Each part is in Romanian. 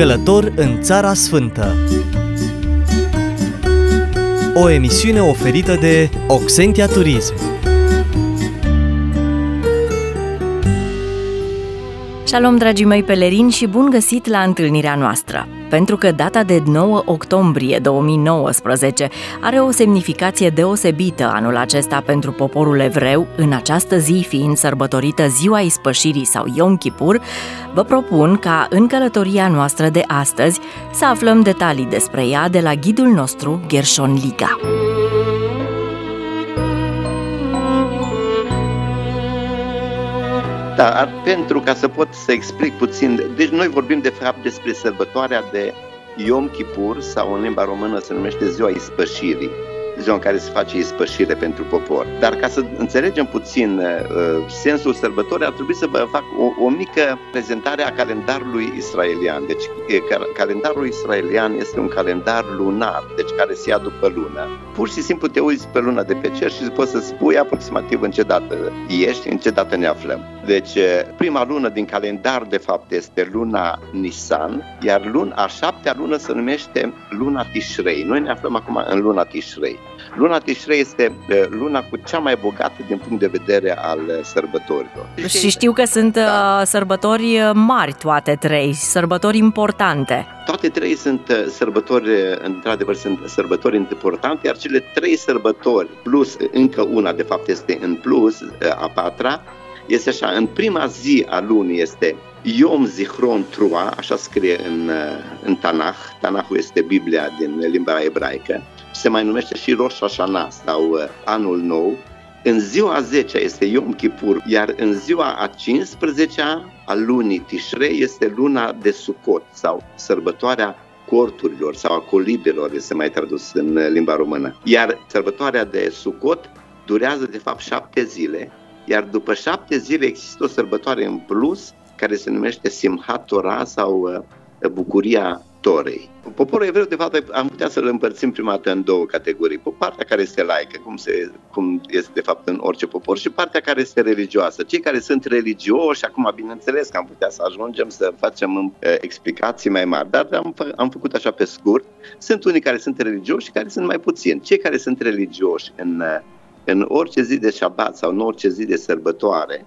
Călător în Țara Sfântă O emisiune oferită de Oxentia Turism Shalom, dragii mei pelerini și bun găsit la întâlnirea noastră! Pentru că data de 9 octombrie 2019 are o semnificație deosebită anul acesta pentru poporul evreu, în această zi fiind sărbătorită Ziua Ispășirii sau Yom Kippur, vă propun ca în călătoria noastră de astăzi să aflăm detalii despre ea de la ghidul nostru Gershon Liga. Da, pentru ca să pot să explic puțin, deci noi vorbim de fapt despre sărbătoarea de Yom Kippur sau în limba română se numește Ziua Ispășirii ziua în care se face ispășire pentru popor. Dar ca să înțelegem puțin uh, sensul sărbătorii, ar trebui să vă fac o, o mică prezentare a calendarului israelian. Deci calendarul israelian este un calendar lunar, deci care se ia după lună. Pur și simplu te uiți pe luna de pe cer și poți să spui aproximativ în ce dată ești, în ce dată ne aflăm. Deci prima lună din calendar de fapt este luna Nisan, iar luna, a șaptea lună se numește luna Tishrei. Noi ne aflăm acum în luna Tishrei. Luna Tishrei este luna cu cea mai bogată din punct de vedere al sărbătorilor. Și știu că sunt da. sărbători mari toate trei, sărbători importante. Toate trei sunt sărbători, într-adevăr sunt sărbători importante, iar cele trei sărbători, plus încă una de fapt este în plus, a patra, este așa, în prima zi a lunii este Yom Zichron Trua, așa scrie în, în Tanach, Tanachul este Biblia din limba ebraică, se mai numește și Rosh Hashanah sau uh, Anul Nou. În ziua 10 este Yom Kippur, iar în ziua a 15-a a lunii Tishrei este luna de Sukkot sau sărbătoarea corturilor sau a colibelor, este mai tradus în limba română. Iar sărbătoarea de Sukkot durează de fapt șapte zile, iar după șapte zile există o sărbătoare în plus care se numește Simhat Torah sau uh, Bucuria Torei. Poporul evreu, de fapt, am putea să-l împărțim prima dată în două categorii. Pe partea care este laică, cum, se, cum este de fapt în orice popor, și partea care este religioasă. Cei care sunt religioși, acum bineînțeles că am putea să ajungem să facem uh, explicații mai mari, dar am, fă, am făcut așa pe scurt. Sunt unii care sunt religioși și care sunt mai puțini. Cei care sunt religioși în, uh, în orice zi de șabat sau în orice zi de sărbătoare,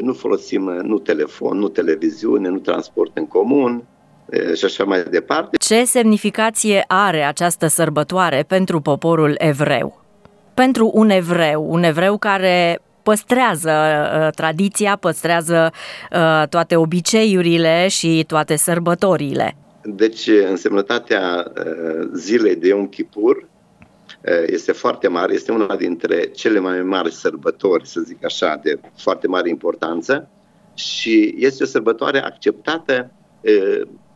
nu folosim nu telefon, nu televiziune, nu transport în comun, și așa mai departe. Ce semnificație are această sărbătoare pentru poporul evreu? Pentru un evreu, un evreu care păstrează uh, tradiția, păstrează uh, toate obiceiurile și toate sărbătorile. Deci, însemnătatea uh, zilei de Yom Kippur este foarte mare, este una dintre cele mai mari sărbători, să zic așa, de foarte mare importanță și este o sărbătoare acceptată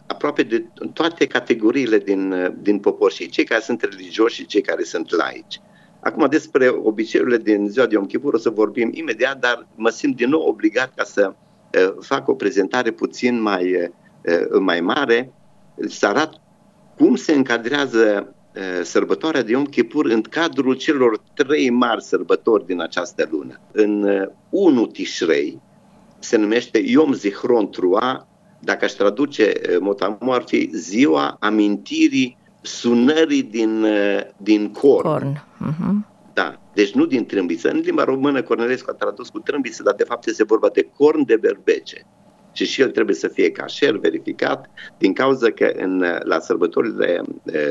aproape de toate categoriile din, din popor și cei care sunt religioși și cei care sunt laici. Acum despre obiceiurile din ziua de Yom Kippur o să vorbim imediat, dar mă simt din nou obligat ca să uh, fac o prezentare puțin mai, uh, mai mare, să arat cum se încadrează uh, sărbătoarea de Yom Kippur în cadrul celor trei mari sărbători din această lună. În uh, 1 Tishrei se numește Yom Zichron Trua, dacă aș traduce motamu, ar fi ziua amintirii sunării din, din corn. corn. Uh-huh. Da, deci nu din trâmbiță. În limba română Cornelescu a tradus cu trâmbiță, dar de fapt este vorba de corn de berbece. Și și el trebuie să fie cașer, verificat, din cauza că în, la sărbătorile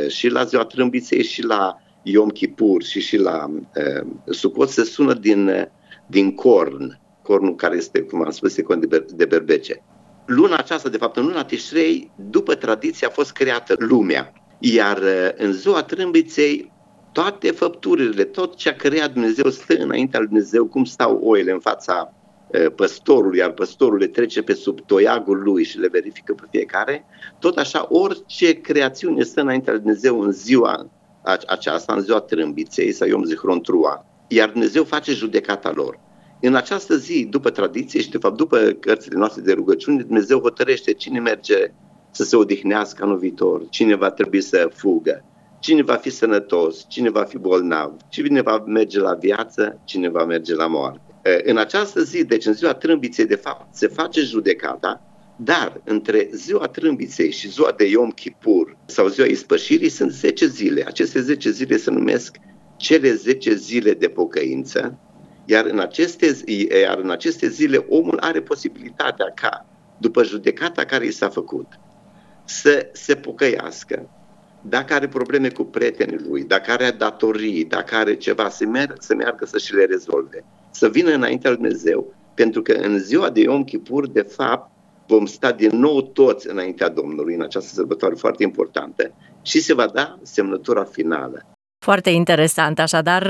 și la ziua trâmbiței și la Yom Kippur și și la uh, Sucot se sună din, din corn, cornul care este, cum am spus, de, de berbece luna aceasta, de fapt în luna Tishrei, după tradiție a fost creată lumea. Iar uh, în ziua trâmbiței, toate făpturile, tot ce a creat Dumnezeu stă înaintea lui Dumnezeu, cum stau oile în fața uh, păstorului, iar păstorul le trece pe sub toiagul lui și le verifică pe fiecare, tot așa orice creațiune stă înaintea lui Dumnezeu în ziua aceasta, în ziua trâmbiței sau Iom Zihron Trua, iar Dumnezeu face judecata lor. În această zi, după tradiție și de fapt după cărțile noastre de rugăciune, Dumnezeu hotărăște cine merge să se odihnească anul viitor, cine va trebui să fugă, cine va fi sănătos, cine va fi bolnav, cine va merge la viață, cine va merge la moarte. În această zi, deci în ziua trâmbiței, de fapt, se face judecata, Dar între ziua trâmbiței și ziua de Yom Kippur sau ziua ispășirii sunt 10 zile. Aceste 10 zile se numesc cele 10 zile de pocăință, iar în aceste, iar în aceste zile omul are posibilitatea ca, după judecata care i s-a făcut, să se pocăiască. Dacă are probleme cu prietenii lui, dacă are datorii, dacă are ceva, să, meargă, să meargă să și le rezolve. Să vină înaintea lui Dumnezeu, pentru că în ziua de Yom Kippur, de fapt, vom sta din nou toți înaintea Domnului în această sărbătoare foarte importantă și se va da semnătura finală. Foarte interesant, așadar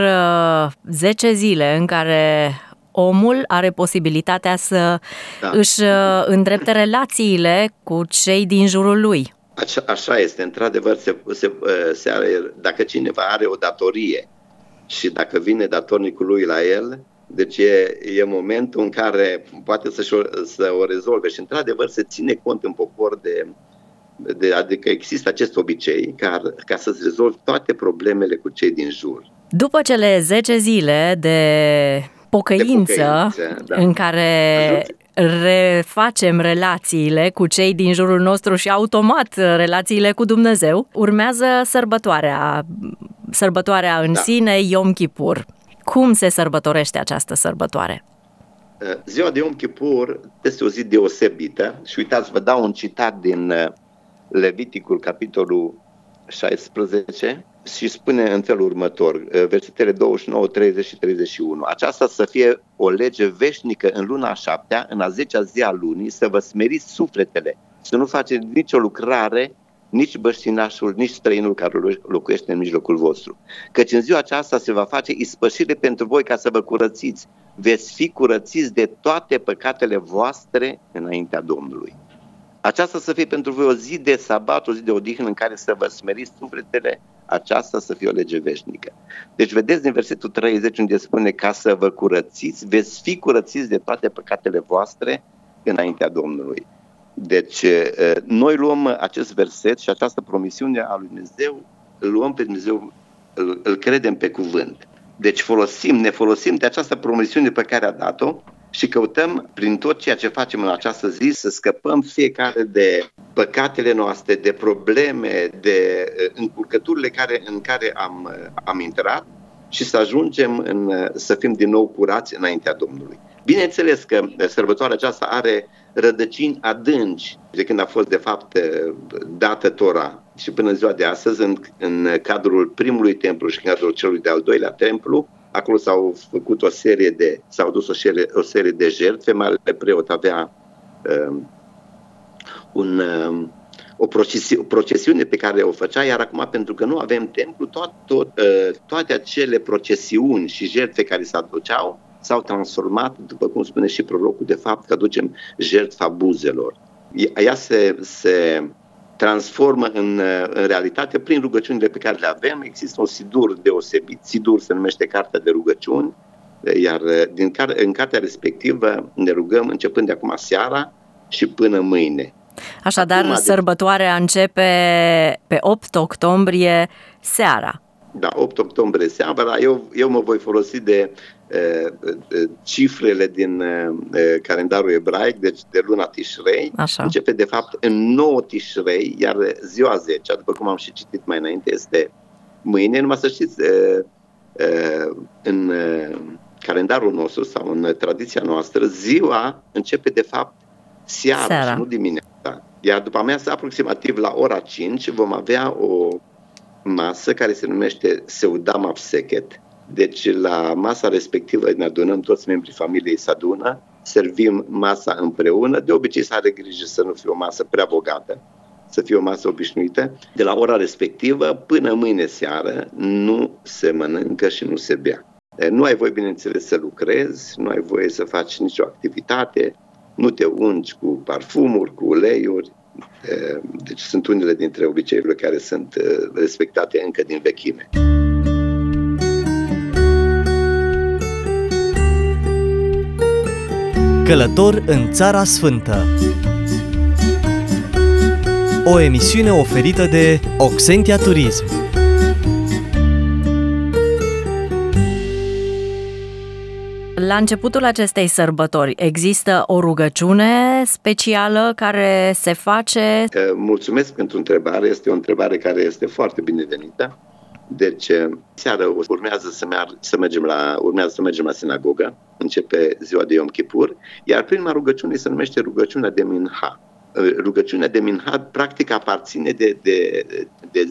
10 uh, zile în care omul are posibilitatea să da. își uh, îndrepte relațiile cu cei din jurul lui. Așa, așa este, într-adevăr, se, se, uh, se are, dacă cineva are o datorie și dacă vine datornicul lui la el, deci e, e momentul în care poate să, să o rezolve și într-adevăr se ține cont în popor de, de adică există acest obicei ca, ca să-ți rezolvi toate problemele cu cei din jur. După cele 10 zile de pocăință, de pocăință da. în care refacem relațiile cu cei din jurul nostru și automat relațiile cu Dumnezeu, urmează sărbătoarea, sărbătoarea în da. sine, Yom Kippur. Cum se sărbătorește această sărbătoare? Uh, ziua de Yom Kippur este o zi deosebită și uitați, vă dau un citat din uh, Leviticul, capitolul 16 și spune în felul următor, uh, versetele 29, 30 și 31. Aceasta să fie o lege veșnică în luna a șaptea, în a zecea zi a lunii, să vă smeriți sufletele, să nu faceți nicio lucrare nici băștinașul, nici străinul care locuiește în mijlocul vostru. Căci în ziua aceasta se va face ispășire pentru voi ca să vă curățiți. Veți fi curățiți de toate păcatele voastre înaintea Domnului. Aceasta să fie pentru voi o zi de sabat, o zi de odihnă în care să vă smeriți sufletele, aceasta să fie o lege veșnică. Deci vedeți din versetul 30 unde spune ca să vă curățiți, veți fi curățiți de toate păcatele voastre înaintea Domnului. Deci, noi luăm acest verset și această promisiune a lui Dumnezeu, îl luăm pe Dumnezeu, îl, îl credem pe cuvânt. Deci folosim, ne folosim de această promisiune pe care a dat-o și căutăm prin tot ceea ce facem în această zi să scăpăm fiecare de păcatele noastre, de probleme, de încurcăturile care, în care am, am intrat și să ajungem în, să fim din nou curați înaintea Domnului. Bineînțeles că sărbătoarea aceasta are rădăcini adânci de când a fost de fapt dată Tora și până în ziua de astăzi în, în cadrul primului templu și în cadrul celui de-al doilea templu acolo s-au făcut o serie de, s-au dus o serie, o serie de jertfe, marele preot avea um, un, um, o, procesi, o procesiune pe care o făcea, iar acum pentru că nu avem templu, tot, tot, uh, toate acele procesiuni și jertfe care se aduceau s-au transformat, după cum spune și prorocul, de fapt că aducem jertfa buzelor. Ea se, se transformă în, în realitate prin rugăciunile pe care le avem. Există un sidur deosebit, sidur se numește Cartea de Rugăciuni, iar din care, în cartea respectivă ne rugăm începând de acum seara și până mâine. Așadar, acum, sărbătoarea începe pe 8 octombrie seara. Da, 8 octombrie seara. Eu, eu mă voi folosi de cifrele din calendarul ebraic, deci de luna Tishrei, Așa. începe de fapt în 9 Tishrei, iar ziua 10, după cum am și citit mai înainte, este mâine. Numai să știți, în calendarul nostru sau în tradiția noastră, ziua începe de fapt seara, seara. și nu dimineața. Iar după amiază, aproximativ la ora 5, vom avea o masă care se numește Seudam Apseket, deci la masa respectivă ne adunăm toți membrii familiei să adună, servim masa împreună, de obicei să are grijă să nu fie o masă prea bogată, să fie o masă obișnuită. De la ora respectivă până mâine seară nu se mănâncă și nu se bea. Nu ai voie, bineînțeles, să lucrezi, nu ai voie să faci nicio activitate, nu te ungi cu parfumuri, cu uleiuri. Deci sunt unele dintre obiceiurile care sunt respectate încă din vechime. Călător în Țara Sfântă O emisiune oferită de Oxentia Turism La începutul acestei sărbători există o rugăciune specială care se face? Mulțumesc pentru întrebare, este o întrebare care este foarte binevenită. Deci, seara urmează să, mer- să mergem la, urmează să mergem la sinagogă, începe ziua de Yom Kippur, iar prima rugăciune se numește rugăciunea de Minha. Rugăciunea de Minha practic aparține de, de, de, de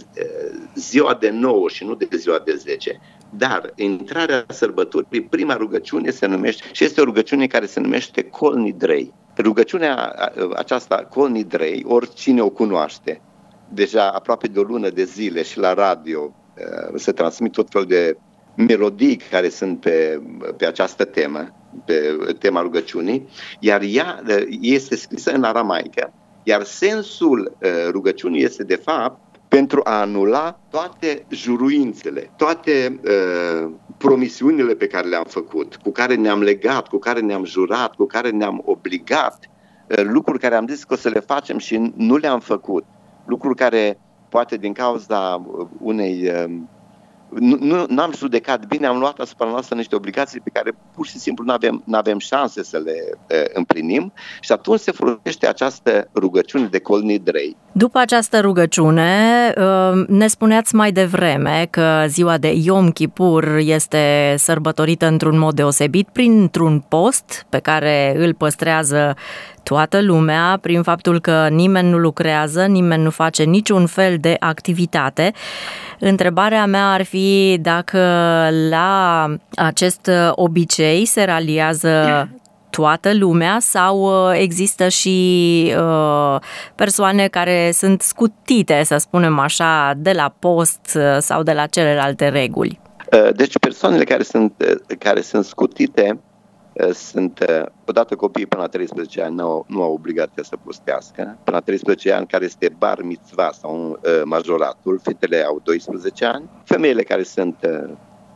ziua de 9 și nu de ziua de 10. Dar intrarea sărbătorii, prima rugăciune se numește, și este o rugăciune care se numește Kol Nidrei. Rugăciunea aceasta, Kol Nidrei, oricine o cunoaște, deja aproape de o lună de zile și la radio uh, se transmit tot felul de melodii care sunt pe, pe această temă, pe tema rugăciunii, iar ea uh, este scrisă în aramaică, iar sensul uh, rugăciunii este de fapt pentru a anula toate juruințele, toate uh, promisiunile pe care le-am făcut, cu care ne-am legat, cu care ne-am jurat, cu care ne-am obligat, uh, lucruri care am zis că o să le facem și nu le-am făcut, lucruri care poate din cauza unei uh, nu, nu am judecat bine, am luat asupra noastră niște obligații pe care pur și simplu nu avem, nu avem șanse să le uh, împlinim și atunci se folosește această rugăciune de colnidrei. După această rugăciune, uh, ne spuneați mai devreme că ziua de Yom Kippur este sărbătorită într-un mod deosebit printr-un post pe care îl păstrează toată lumea prin faptul că nimeni nu lucrează, nimeni nu face niciun fel de activitate. Întrebarea mea ar fi dacă la acest obicei se realiază toată lumea sau uh, există și uh, persoane care sunt scutite, să spunem așa, de la post uh, sau de la celelalte reguli? Deci persoanele care sunt, care sunt scutite sunt odată copiii până la 13 ani nu au, nu au obligația să postească, până la 13 ani care este bar mitzva sau uh, majoratul, fetele au 12 ani, femeile care sunt uh,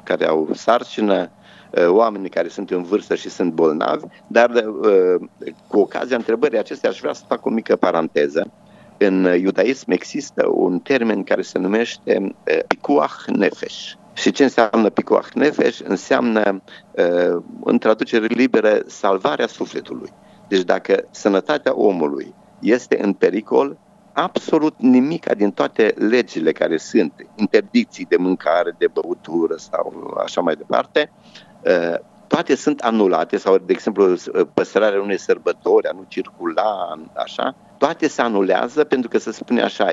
care au sarcină, uh, oamenii care sunt în vârstă și sunt bolnavi, dar uh, cu ocazia întrebării acestea aș vrea să fac o mică paranteză. În iudaism există un termen care se numește uh, pikuach nefesh, și ce înseamnă Pikuach Nefesh? Înseamnă, uh, în traducere liberă, salvarea sufletului. Deci dacă sănătatea omului este în pericol, absolut nimic din toate legile care sunt, interdicții de mâncare, de băutură sau așa mai departe, uh, toate sunt anulate sau, de exemplu, păstrarea unei sărbători, a nu circula, așa, toate se anulează pentru că se spune așa,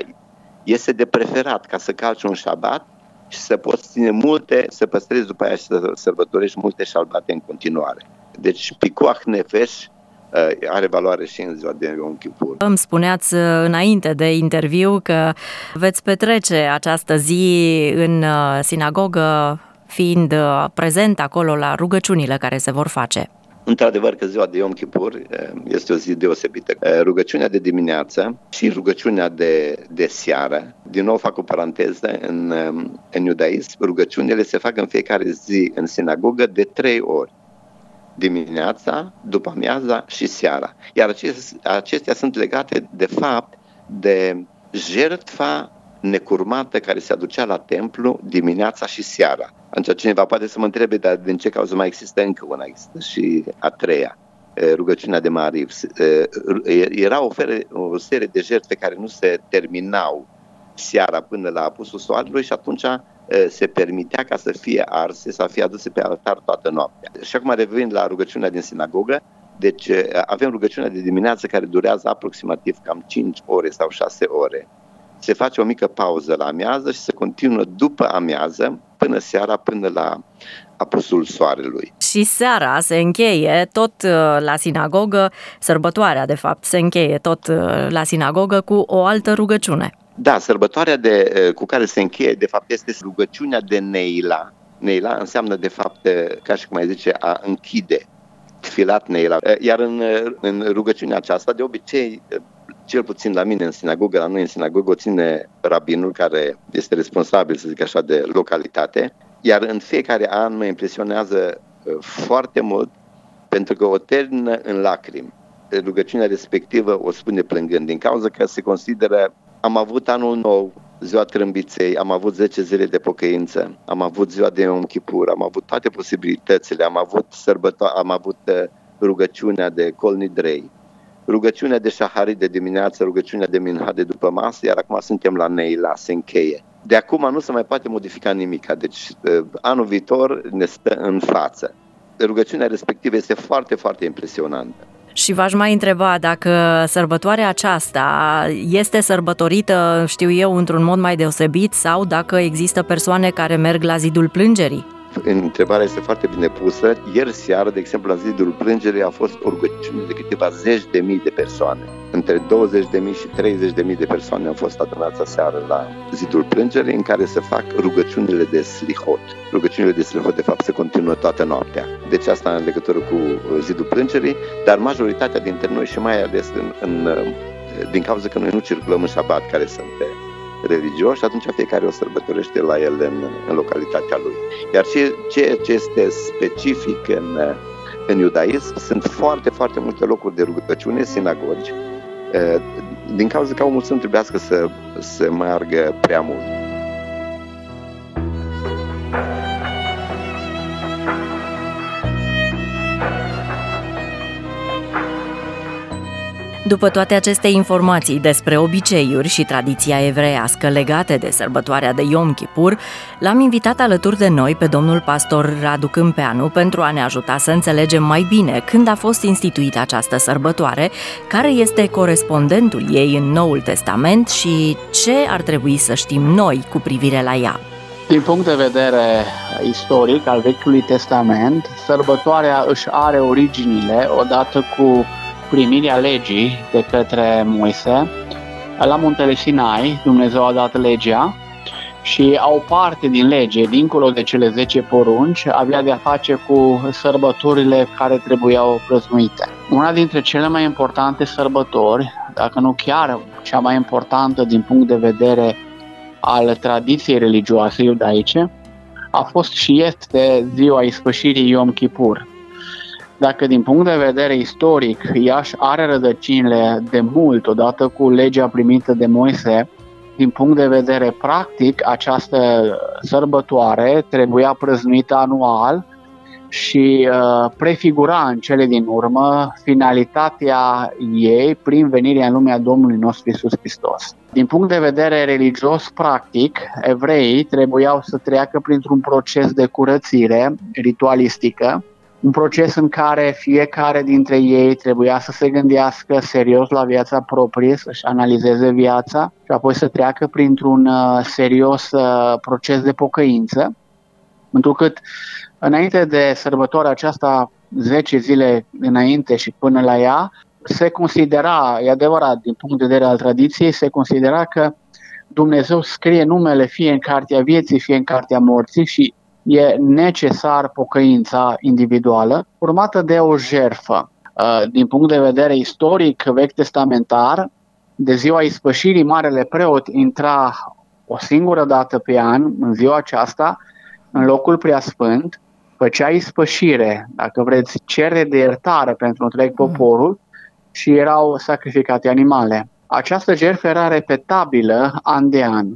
este de preferat ca să calci un șabat și să poți ține multe, să păstrezi după aia și să sărbătorești multe șalbate în continuare. Deci Picuach Nefesh uh, are valoare și în ziua de Yom Kippur. Îmi spuneați uh, înainte de interviu că veți petrece această zi în uh, sinagogă fiind prezent acolo la rugăciunile care se vor face. Într-adevăr că ziua de Yom Kippur este o zi deosebită. Rugăciunea de dimineață și rugăciunea de, de seară, din nou fac o paranteză, în, în iudaism, rugăciunile se fac în fiecare zi în sinagogă de trei ori. Dimineața, după amiaza și seara. Iar acestea sunt legate, de fapt, de jertfa necurmată care se aducea la templu dimineața și seara. Atunci cineva poate să mă întrebe, dar din ce cauză mai există încă una, există și a treia, rugăciunea de Mariv. Era o, fere, o serie de jertfe care nu se terminau seara până la apusul soarelui și atunci se permitea ca să fie arse, să fie aduse pe altar toată noaptea. Și acum revenind la rugăciunea din sinagogă, deci avem rugăciunea de dimineață care durează aproximativ cam 5 ore sau 6 ore se face o mică pauză la amiază și se continuă după amiază până seara, până la apusul soarelui. Și seara se încheie tot uh, la sinagogă, sărbătoarea de fapt se încheie tot uh, la sinagogă cu o altă rugăciune. Da, sărbătoarea de, uh, cu care se încheie de fapt este rugăciunea de Neila. Neila înseamnă de fapt, ca și cum ai zice, a închide, filat Neila. Iar în, în rugăciunea aceasta, de obicei, cel puțin la mine în sinagogă, la noi în sinagogă o ține rabinul care este responsabil, să zic așa, de localitate, iar în fiecare an mă impresionează uh, foarte mult pentru că o termină în lacrimi. Rugăciunea respectivă o spune plângând, din cauza că se consideră am avut anul nou, ziua trâmbiței, am avut 10 zile de pocăință, am avut ziua de Yom Kippur, am avut toate posibilitățile, am avut sărbăto- am avut uh, rugăciunea de Kol Nidrei, rugăciunea de Shaharit de dimineață, rugăciunea de Minha de după masă, iar acum suntem la Neila, se încheie. De acum nu se mai poate modifica nimic, deci uh, anul viitor ne stă în față. Rugăciunea respectivă este foarte, foarte impresionantă. Și v-aș mai întreba dacă sărbătoarea aceasta este sărbătorită, știu eu, într-un mod mai deosebit sau dacă există persoane care merg la zidul plângerii. Întrebarea este foarte bine pusă. Ieri seară, de exemplu, la zidul plângerii a fost o rugăciune de câteva zeci de mii de persoane. Între 20 de mii și 30 de mii de persoane au fost adunați seară la zidul plângerii în care se fac rugăciunile de slihot. Rugăciunile de slihot, de fapt, se continuă toată noaptea. Deci asta în legătură cu zidul plângerii, dar majoritatea dintre noi și mai ales în, în din cauza că noi nu circulăm în șabat, care sunt religioși, atunci fiecare o sărbătorește la el în, în localitatea lui. Iar ce, ce, ce este specific în, în iudaism, sunt foarte, foarte multe locuri de rugăciune, sinagogi, din cauza că omul să nu trebuiască să, să meargă prea mult. După toate aceste informații despre obiceiuri și tradiția evreiască legate de sărbătoarea de Yom Kippur, l-am invitat alături de noi pe domnul pastor Radu Câmpeanu pentru a ne ajuta să înțelegem mai bine când a fost instituită această sărbătoare, care este corespondentul ei în Noul Testament și ce ar trebui să știm noi cu privire la ea. Din punct de vedere istoric al Vechiului Testament, sărbătoarea își are originile odată cu primirea legii de către Moise. La muntele Sinai, Dumnezeu a dat legea și au parte din lege, dincolo de cele 10 porunci, avea de-a face cu sărbătorile care trebuiau prăznuite. Una dintre cele mai importante sărbători, dacă nu chiar cea mai importantă din punct de vedere al tradiției religioase iudaice, a fost și este ziua ispășirii Yom Kippur, dacă din punct de vedere istoric Iași are rădăcinile de mult odată cu legea primită de Moise, din punct de vedere practic, această sărbătoare trebuia prăznuită anual și uh, prefigura în cele din urmă finalitatea ei prin venirea în lumea Domnului nostru Isus Hristos. Din punct de vedere religios practic, evreii trebuiau să treacă printr-un proces de curățire ritualistică un proces în care fiecare dintre ei trebuia să se gândească serios la viața proprie, să-și analizeze viața și apoi să treacă printr-un uh, serios uh, proces de pocăință, întrucât înainte de sărbătoarea aceasta, 10 zile înainte și până la ea, se considera, e adevărat, din punct de vedere al tradiției, se considera că Dumnezeu scrie numele fie în cartea vieții, fie în cartea morții și e necesar pocăința individuală, urmată de o jerfă. Uh, din punct de vedere istoric, vechi testamentar, de ziua ispășirii, Marele Preot intra o singură dată pe an, în ziua aceasta, în locul preasfânt, făcea ispășire, dacă vreți, cere de iertare pentru întreg mm. poporul și erau sacrificate animale. Această jertfă era repetabilă an de an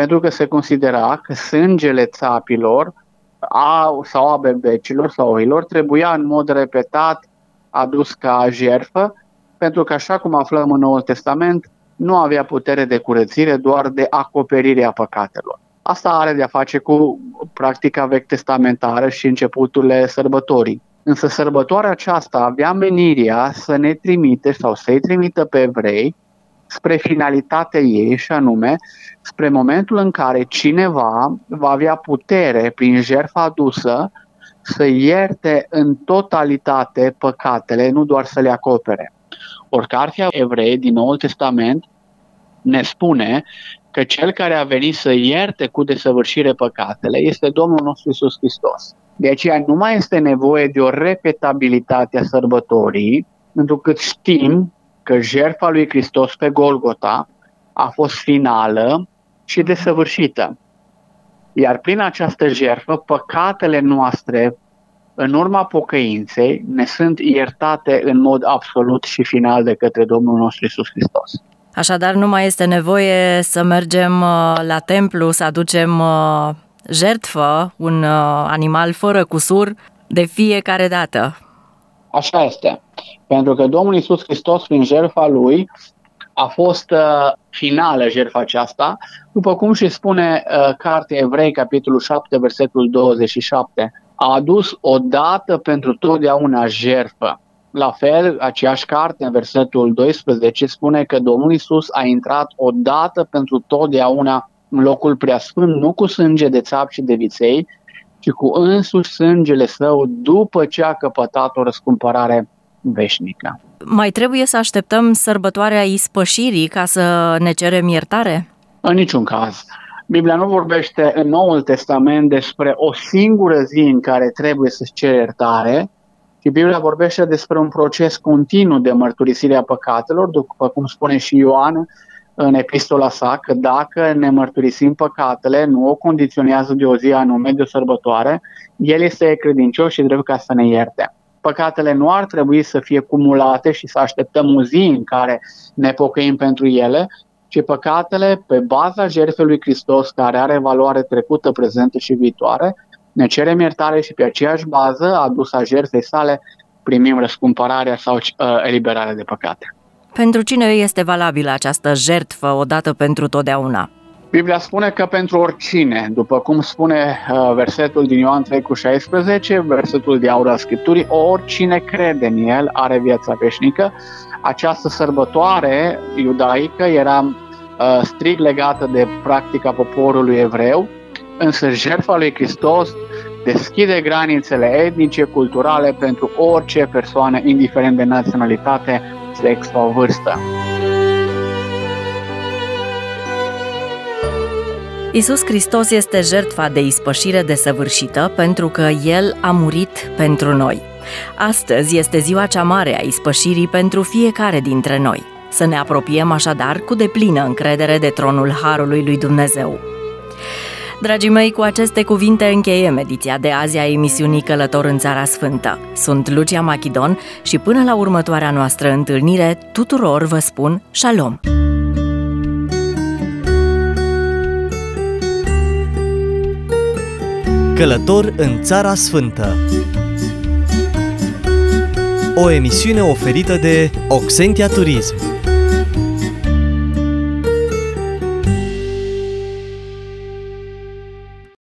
pentru că se considera că sângele țapilor a, sau a bebecilor sau oilor trebuia în mod repetat adus ca jerfă, pentru că așa cum aflăm în Noul Testament, nu avea putere de curățire, doar de acoperire a păcatelor. Asta are de a face cu practica vechi testamentară și începuturile sărbătorii. Însă sărbătoarea aceasta avea menirea să ne trimite sau să-i trimită pe evrei spre finalitatea ei și anume spre momentul în care cineva va avea putere prin jertfa adusă să ierte în totalitate păcatele, nu doar să le acopere. Ori cartea evrei din Noul Testament ne spune că cel care a venit să ierte cu desăvârșire păcatele este Domnul nostru Isus Hristos. De aceea nu mai este nevoie de o repetabilitate a sărbătorii, pentru că știm că jertfa lui Hristos pe Golgota a fost finală și desăvârșită. Iar prin această jertfă, păcatele noastre, în urma pocăinței, ne sunt iertate în mod absolut și final de către Domnul nostru Isus Hristos. Așadar, nu mai este nevoie să mergem uh, la templu, să aducem uh, jertfă, un uh, animal fără cusur, de fiecare dată. Așa este. Pentru că Domnul Isus Hristos, prin jertfa Lui, a fost uh, finală jertfa aceasta, după cum și spune uh, Cartea Evrei, capitolul 7, versetul 27. A adus odată pentru totdeauna jertfă. La fel, aceeași carte, în versetul 12, spune că Domnul Isus a intrat odată pentru totdeauna în locul preasfânt, nu cu sânge de țap și de viței, ci cu însuși sângele său după ce a căpătat o răscumpărare veșnică. Mai trebuie să așteptăm sărbătoarea ispășirii ca să ne cerem iertare? În niciun caz. Biblia nu vorbește în Noul Testament despre o singură zi în care trebuie să-ți ceri iertare, ci Biblia vorbește despre un proces continuu de mărturisire a păcatelor, după cum spune și Ioan în epistola sa, că dacă ne mărturisim păcatele, nu o condiționează de o zi anume, de o sărbătoare, El este credincios și drept ca să ne ierte păcatele nu ar trebui să fie cumulate și să așteptăm o zi în care ne pocăim pentru ele, ci păcatele, pe baza jertfei lui Hristos, care are valoare trecută, prezentă și viitoare, ne cerem iertare și pe aceeași bază, adusă a jertfei sale, primim răscumpărarea sau uh, eliberarea de păcate. Pentru cine este valabilă această jertfă odată pentru totdeauna? Biblia spune că pentru oricine, după cum spune uh, versetul din Ioan 3 cu 16, versetul de aur al Scripturii, oricine crede în el are viața veșnică. Această sărbătoare iudaică era uh, strict legată de practica poporului evreu, însă jertfa lui Hristos deschide granițele etnice, culturale pentru orice persoană, indiferent de naționalitate, sex sau vârstă. Isus Hristos este jertfa de ispășire desăvârșită pentru că El a murit pentru noi. Astăzi este ziua cea mare a ispășirii pentru fiecare dintre noi. Să ne apropiem așadar cu deplină încredere de tronul Harului lui Dumnezeu. Dragii mei, cu aceste cuvinte încheiem ediția de azi a emisiunii Călător în Țara Sfântă. Sunt Lucia Machidon și până la următoarea noastră întâlnire, tuturor vă spun Shalom! Călător în Țara Sfântă O emisiune oferită de Oxentia Turism